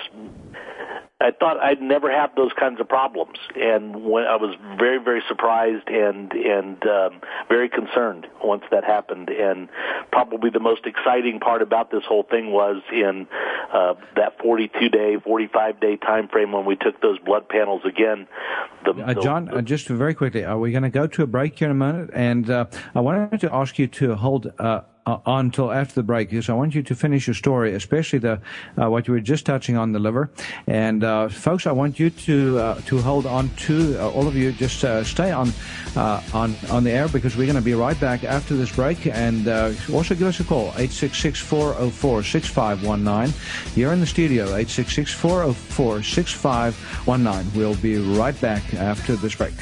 I thought I'd never have those kinds of problems, and when I was very, very surprised and and um, very concerned once that happened. And probably the most exciting part about this whole thing was in uh, that 42 day, 45 day time frame when we took those blood panels again.
The, uh, John, the, uh, just very quickly, are we going to go to a break here in a minute? And uh, I wanted to ask you to hold uh, until after the break is I want you to finish your story, especially the uh, what you were just touching on the liver. And uh, folks, I want you to uh, to hold on to uh, all of you. Just uh, stay on on on the air because we're going to be right back after this break. And also give us a call 866-404-6519. Here in the studio 866-404-6519. We'll be right back after this break.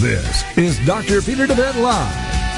This is Dr. Peter DeVette Live.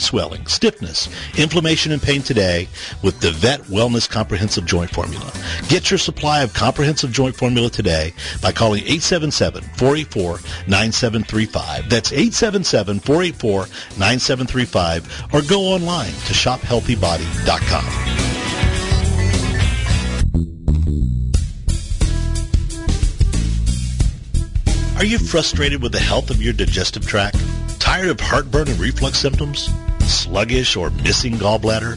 swelling, stiffness, inflammation, and pain today with DeVette Wellness Comprehensive Joint Formula. Get your supply of Comprehensive Joint Formula today by calling 877-484-9735. That's 877-484-9735 or go online to shophealthybody.com. Are you frustrated with the health of your digestive tract? Tired of heartburn and reflux symptoms? Sluggish or missing gallbladder?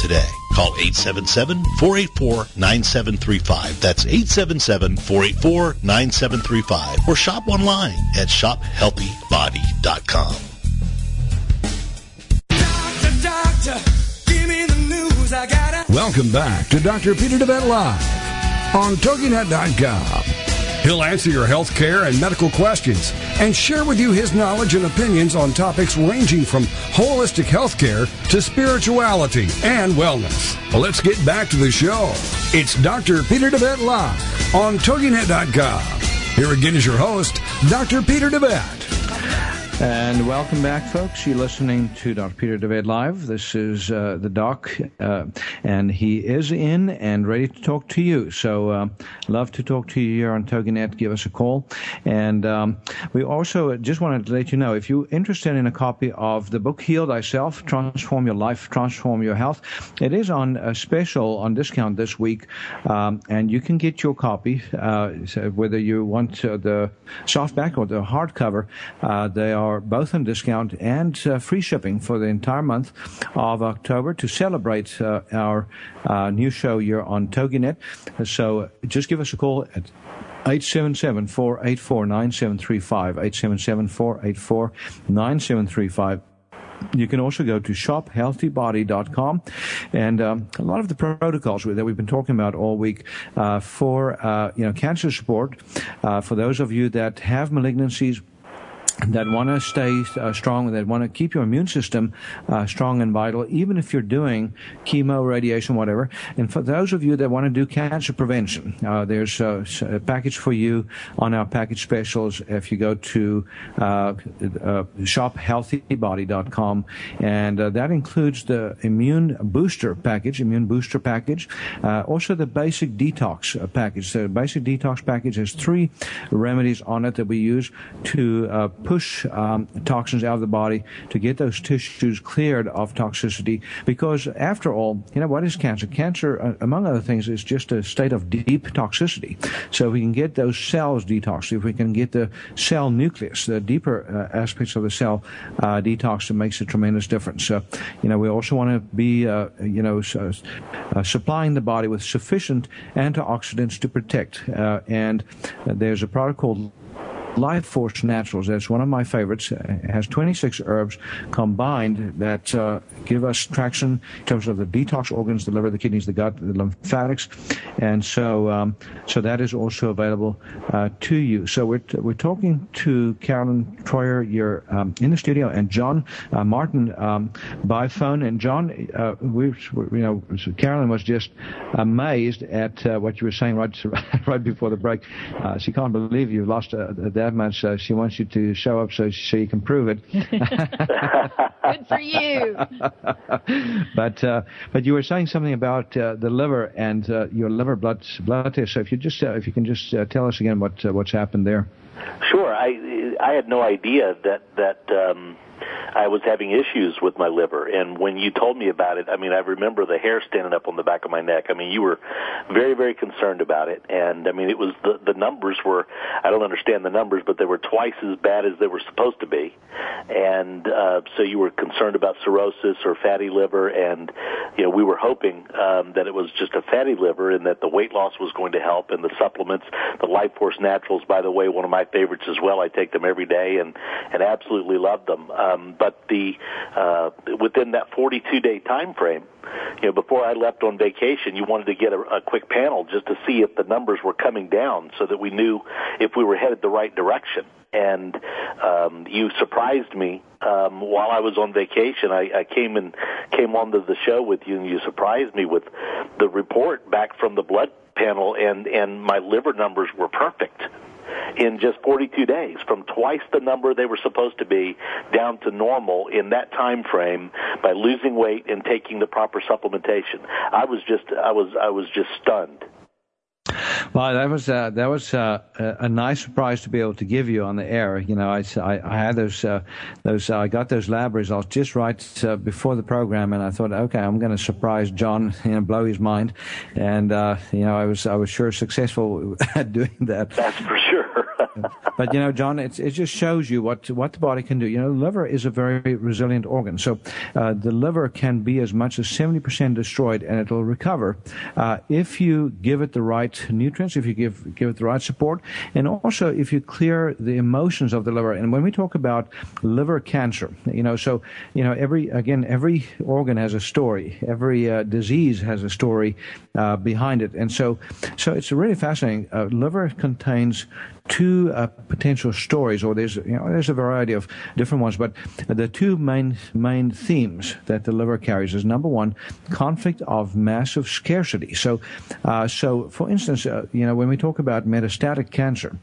today. Call 877-484-9735. That's 877-484-9735. Or shop online at shophealthybody.com.
Doctor, doctor, give me the news. I gotta.
Welcome back to Dr. Peter DeVette Live on TogiNet.com. He'll answer your health care and medical questions and share with you his knowledge and opinions on topics ranging from holistic health care to spirituality and wellness. Well, let's get back to the show. It's Dr. Peter DeVette Live on TogiNet.com. Here again is your host, Dr. Peter DeVette.
And welcome back, folks. You're listening to Dr. Peter DeVette Live. This is uh, the doc, uh, and he is in and ready to talk to you. So, uh, love to talk to you here on TogiNet. Give us a call. And um, we also just wanted to let you know if you're interested in a copy of the book Heal Thyself, Transform Your Life, Transform Your Health, it is on a special on discount this week, um, and you can get your copy, uh, whether you want uh, the softback or the hardcover. Uh, they are both on discount and uh, free shipping for the entire month of October to celebrate uh, our uh, new show here on TogiNet. So just give us a call at 877-484-9735, 877-484-9735. You can also go to shophealthybody.com, and um, a lot of the protocols that we've been talking about all week uh, for uh, you know cancer support uh, for those of you that have malignancies that want to stay uh, strong, that want to keep your immune system uh, strong and vital, even if you're doing chemo, radiation, whatever. And for those of you that want to do cancer prevention, uh, there's a, a, package for you on our package specials if you go to uh, uh, shophealthybody.com. And uh, that includes the immune booster package, immune booster package, also the basic detox package. The basic detox package has three remedies on it that we use to push um, toxins out of the body to get those tissues cleared of toxicity. Because after all, you know, what is cancer? Cancer, uh, among other things, is just a state of deep toxicity. So if we can get those cells detoxed, if we can get the cell nucleus, the deeper uh, aspects of the cell uh, detoxed, it makes a tremendous difference. So, you know, we also want to be, uh, you know, uh, supplying the body with sufficient antioxidants to protect. Uh, and there's a product called Life Force Naturals. That's one of my favorites. It has 26 herbs combined that uh, give us traction in terms of the detox organs, the liver, the kidneys, the gut, the lymphatics, and so um, so that is also available uh, to you. So we're t- we're talking to Carolyn Troyer. You're um, in the studio, and John uh, Martin um, by phone. And John, uh, we you know Carolyn was just amazed at uh, what you were saying right right before the break. Uh, she can't believe you lost that that much. So she wants you to show up so so you can prove it.
Good for you.
but uh, but you were saying something about uh, the liver and uh, your liver blood blood test. So if you just uh, if you can just uh, tell us again what uh, what's happened there.
Sure. I I had no idea that that. Um, I was having issues with my liver. And when you told me about it, I mean, I remember the hair standing up on the back of my neck. I mean, you were very, very concerned about it. And I mean, it was the, the numbers were, I don't understand the numbers, but they were twice as bad as they were supposed to be. And, uh, so you were concerned about cirrhosis or fatty liver. And, you know, we were hoping, um, that it was just a fatty liver and that the weight loss was going to help and the supplements, the Life Force Naturals, by the way, one of my favorites as well. I take them every day and, and absolutely love them. Um, but the uh, within that 42 day time frame, you know, before I left on vacation, you wanted to get a, a quick panel just to see if the numbers were coming down, so that we knew if we were headed the right direction. And um, you surprised me um, while I was on vacation. I, I came and came onto the show with you, and you surprised me with the report back from the blood panel, and and my liver numbers were perfect in just 42 days, from twice the number they were supposed to be down to normal in that time frame by losing weight and taking the proper supplementation. I was just I was I was just stunned.
Well, that was uh, that was uh, a nice surprise to be able to give you on the air. You know, I, I, had those uh, those uh, I got those lab results just right uh, before the program, and I thought, okay, I'm going to surprise John, you know, blow his mind, and uh, you know, I was I was sure successful at doing that.
That's for sure.
But you know, John, it it just shows you what what the body can do. You know, the liver is a very resilient organ, so the liver can be as much as 70% destroyed, and it'll recover if you give it the right nutrients, if you give give it the right support, and also if you clear the emotions of the liver. And when we talk about liver cancer, you know, so you know, every again, every organ has a story, every uh, disease has a story uh, behind it, and so so it's really fascinating. Uh, liver contains two uh, potential stories, or there's you know there's a variety of different ones, but the two main main themes that the liver carries is number one, conflict of massive scarcity. So, uh, so for instance, uh, you know when we talk about metastatic cancer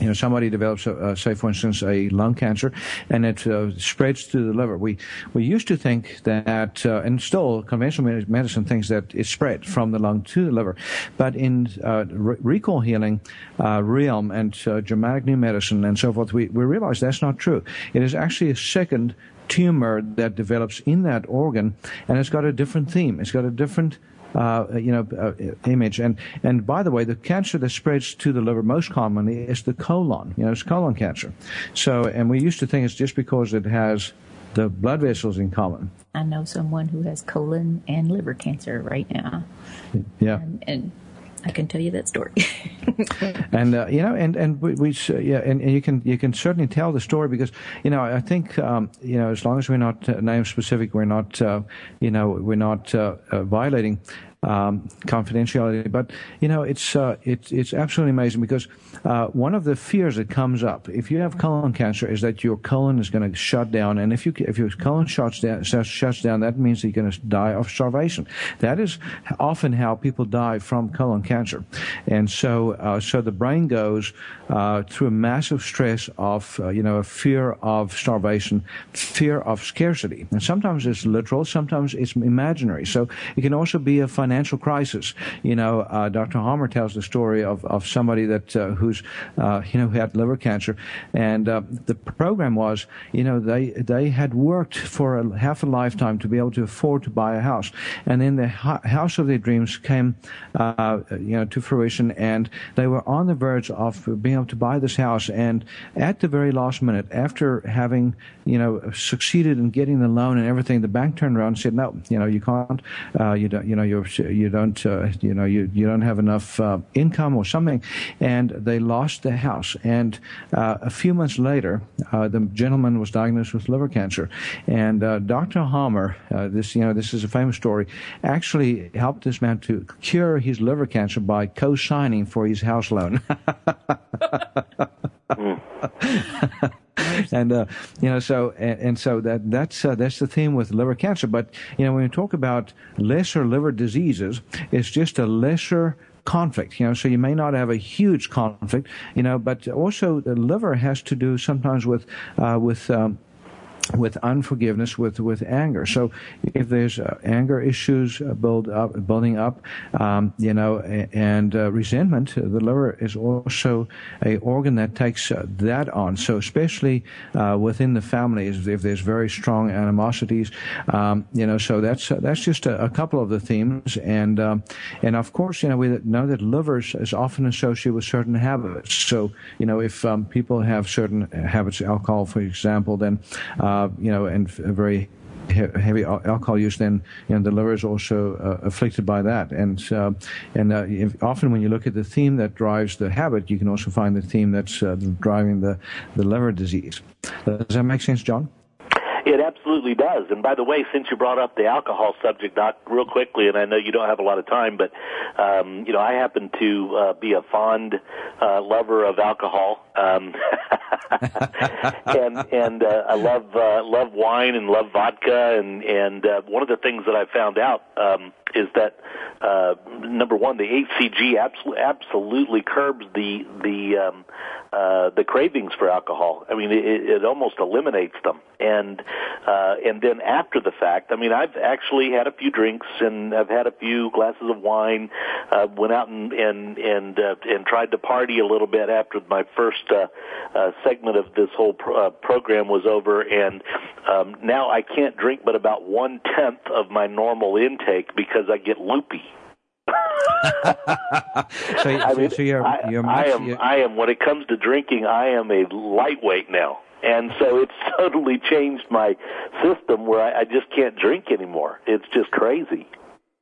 you know, somebody develops, uh, say, for instance, a lung cancer, and it uh, spreads to the liver. We we used to think that, uh, and still conventional medicine thinks that it spread from the lung to the liver, but in uh, re- recall healing uh, realm and uh, Germanic new medicine and so forth, we we realize that's not true. It is actually a second tumor that develops in that organ, and it's got a different theme. It's got a different uh, you know, uh, image. And and by the way, the cancer that spreads to the liver most commonly is the colon. You know, it's colon cancer. So, and we used to think it's just because it has the blood vessels in common.
I know someone who has colon and liver cancer right now.
Yeah.
And, and I can tell you that story.
and uh, you know, and and we, we uh, yeah, and, and, you can you can certainly tell the story because you know I think um, you know as long as we're not uh, name specific, we're not uh, you know we're not uh, uh, violating um, confidentiality. But you know, it's uh, it's it's absolutely amazing because uh, one of the fears that comes up if you have colon cancer is that your colon is going to shut down, and if you if your colon shuts down shuts down, that means you're going to die of starvation. That is often how people die from colon cancer, and so uh, so the brain goes uh, through a massive stress of uh, you know a fear of starvation, fear of scarcity, and sometimes it's literal, sometimes it's imaginary. So it can also be a financial financial crisis. You know, uh, Dr. Hamer tells the story of, of somebody that uh, who's uh, you know who had liver cancer, and uh, the program was you know they they had worked for a, half a lifetime to be able to afford to buy a house, and then the house of their dreams came uh, you know to fruition, and they were on the verge of being able to buy this house, and at the very last minute, after having you know succeeded in getting the loan and everything, the bank turned around and said, no, you know you can't, uh, you don't, you know you're you don't, uh, you know, you, you don't have enough uh, income or something. And they lost their house. And uh, a few months later, uh, the gentleman was diagnosed with liver cancer. And uh, Dr. Hamer, uh, this, you know, this is a famous story, actually helped this man to cure his liver cancer by co-signing for his house loan. and uh, you know, so and, and so that that's uh, that's the theme with liver cancer. But you know, when we talk about lesser liver diseases, it's just a lesser conflict, you know, so you may not have a huge conflict, you know, but also the liver has to do sometimes with, uh, with, um, with unforgiveness, with with anger. So if there's uh, anger issues uh, build up, building up, um, you know, and uh, resentment, the liver is also a organ that takes uh, that on. So especially uh, within the families, if there's very strong animosities, um, you know, so that's uh, that's just a, a, couple of the themes, and um, and of course, you know, we know that livers is often associated with certain habits. So you know, if um, people have certain habits, alcohol, for example, then uh, you know, and very heavy alcohol use, then you know, the liver is also uh, afflicted by that. And uh, and uh, if, often when you look at the theme that drives the habit, you can also find the theme that's uh, driving the, the liver disease. Does that make sense, John?
It absolutely does. And by the way, since you brought up the alcohol subject, Doc, real quickly, and I know you don't have a lot of time, but um, you know, I happen to uh, be a fond uh, lover of alcohol. Um, and and uh, I love uh, love wine and love vodka and and uh, one of the things that I found out um, is that uh, number one, the HCG absolutely absolutely curbs the the um, uh, the cravings for alcohol. I mean, it, it almost eliminates them. And uh, and then after the fact, I mean, I've actually had a few drinks and I've had a few glasses of wine. Uh, went out and and and uh, and tried to party a little bit after my first uh, uh, segment of this whole pro- uh, program was over, and um, now I can't drink but about one tenth of my normal intake because I get loopy.
so,
I mean,
so you're,
I,
you're much, I
am,
you're-
I am. When it comes to drinking, I am a lightweight now, and so it's totally changed my system where I, I just can't drink anymore. It's just crazy.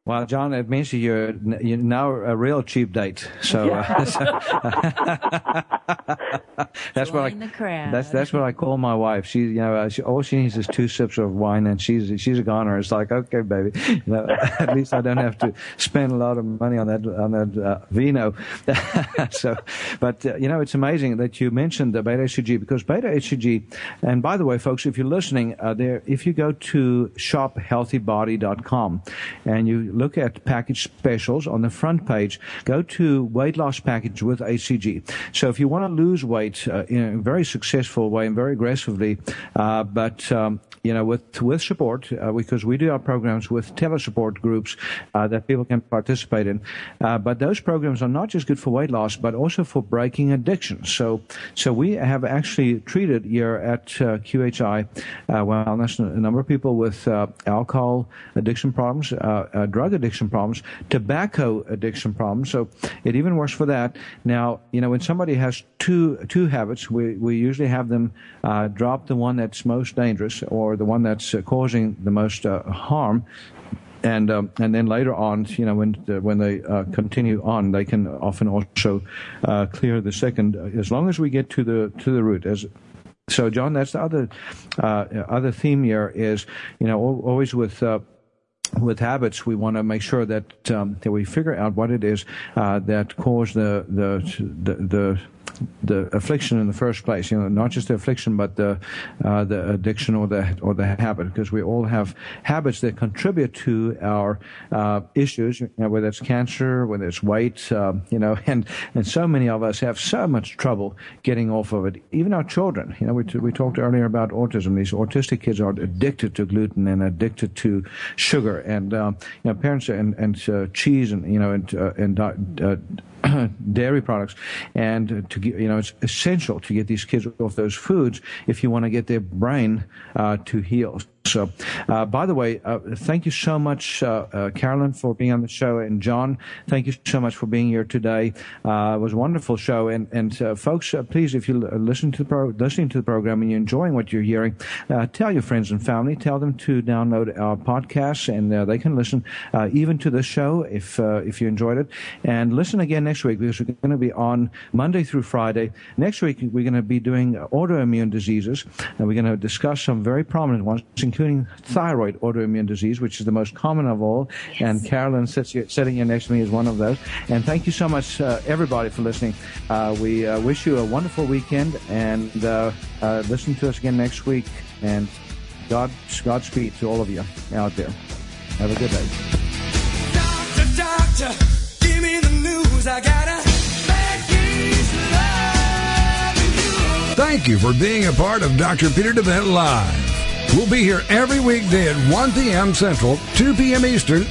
Well, John, it means you're you're now a real cheap date. So, uh, that's what I
Join the crowd.
that's that's what I call my wife. She, you know, uh, she, all she needs is two sips of wine, and she's she's a goner. It's like, okay, baby, you know, at least I don't have to spend a lot of money on that on that uh, vino. so, but uh, you know, it's amazing that you mentioned the beta HCG because beta HCG, and by the way, folks, if you're listening, uh, there, if you go to shophealthybody.com and you look at package specials on the front page, go to weight loss package with HCG. So if you want to lose weight uh, in a very successful way and very aggressively, uh, but um, you know, with with support, uh, because we do our programs with telesupport groups uh, that people can participate in. Uh, but those programs are not just good for weight loss, but also for breaking addiction. So, so we have actually treated here at uh, QHI uh, Wellness a number of people with alcohol addiction problems, drug addiction problems, tobacco addiction problems. So it even works for that. Now, you know, when somebody has two two habits, we we usually have them drop the one that's most dangerous or the one that's uh, causing the most uh, harm and um, and then later on, you know, when uh, when they uh, continue on, they can often also uh, clear the second, as long as we get to the to the root. As so, John, that's the other other theme here is, you know, always with. With habits, we want to make sure that um, that we figure out what it is that caused the the the, the the affliction in the first place. You know, not just the affliction, but the uh, the addiction or the or the habit, because we all have habits that contribute to our uh, issues. You know, whether it's cancer, whether it's weight, um, you know, and and so many of us have so much trouble getting off of it. Even our children. You know, we t- we talked earlier about autism. These autistic kids are addicted to gluten and addicted to sugar, and um, you know, parents and and uh, cheese and you know and uh, and uh, dairy products, and to get, you know it's essential to get these kids off those foods if you want to get their brain uh, to heal. So, uh, by the way, uh, thank you so much, uh, uh, Carolyn, for being on the show, and John, thank you so much for being here today. Uh, it was a wonderful show, and and uh, folks, please, if you listen to the pro- listening to the program and you're enjoying what you're hearing, uh, tell your friends and family, tell them to download our podcast, and they can listen uh, even to this show if if you enjoyed it, and listen again next week because we're going to be on Monday through Friday. Next week we're going to be doing autoimmune diseases, and we're going to discuss some very prominent ones, including thyroid autoimmune disease, which is the most common of all. And Carolyn sits here, sitting here next to me is one of those. And thank you so much, uh, everybody, for listening. Uh, we uh, wish you a wonderful weekend, and uh, uh, listen to us again next week. And God, Godspeed to all of you out there. Have a good day.
Doctor, doctor, give me the news. I got a bad case of you.
Thank you for being a part of Dr. Peter DeVette Live. We'll be here every weekday at 1 p.m. Central, 2 p.m. Eastern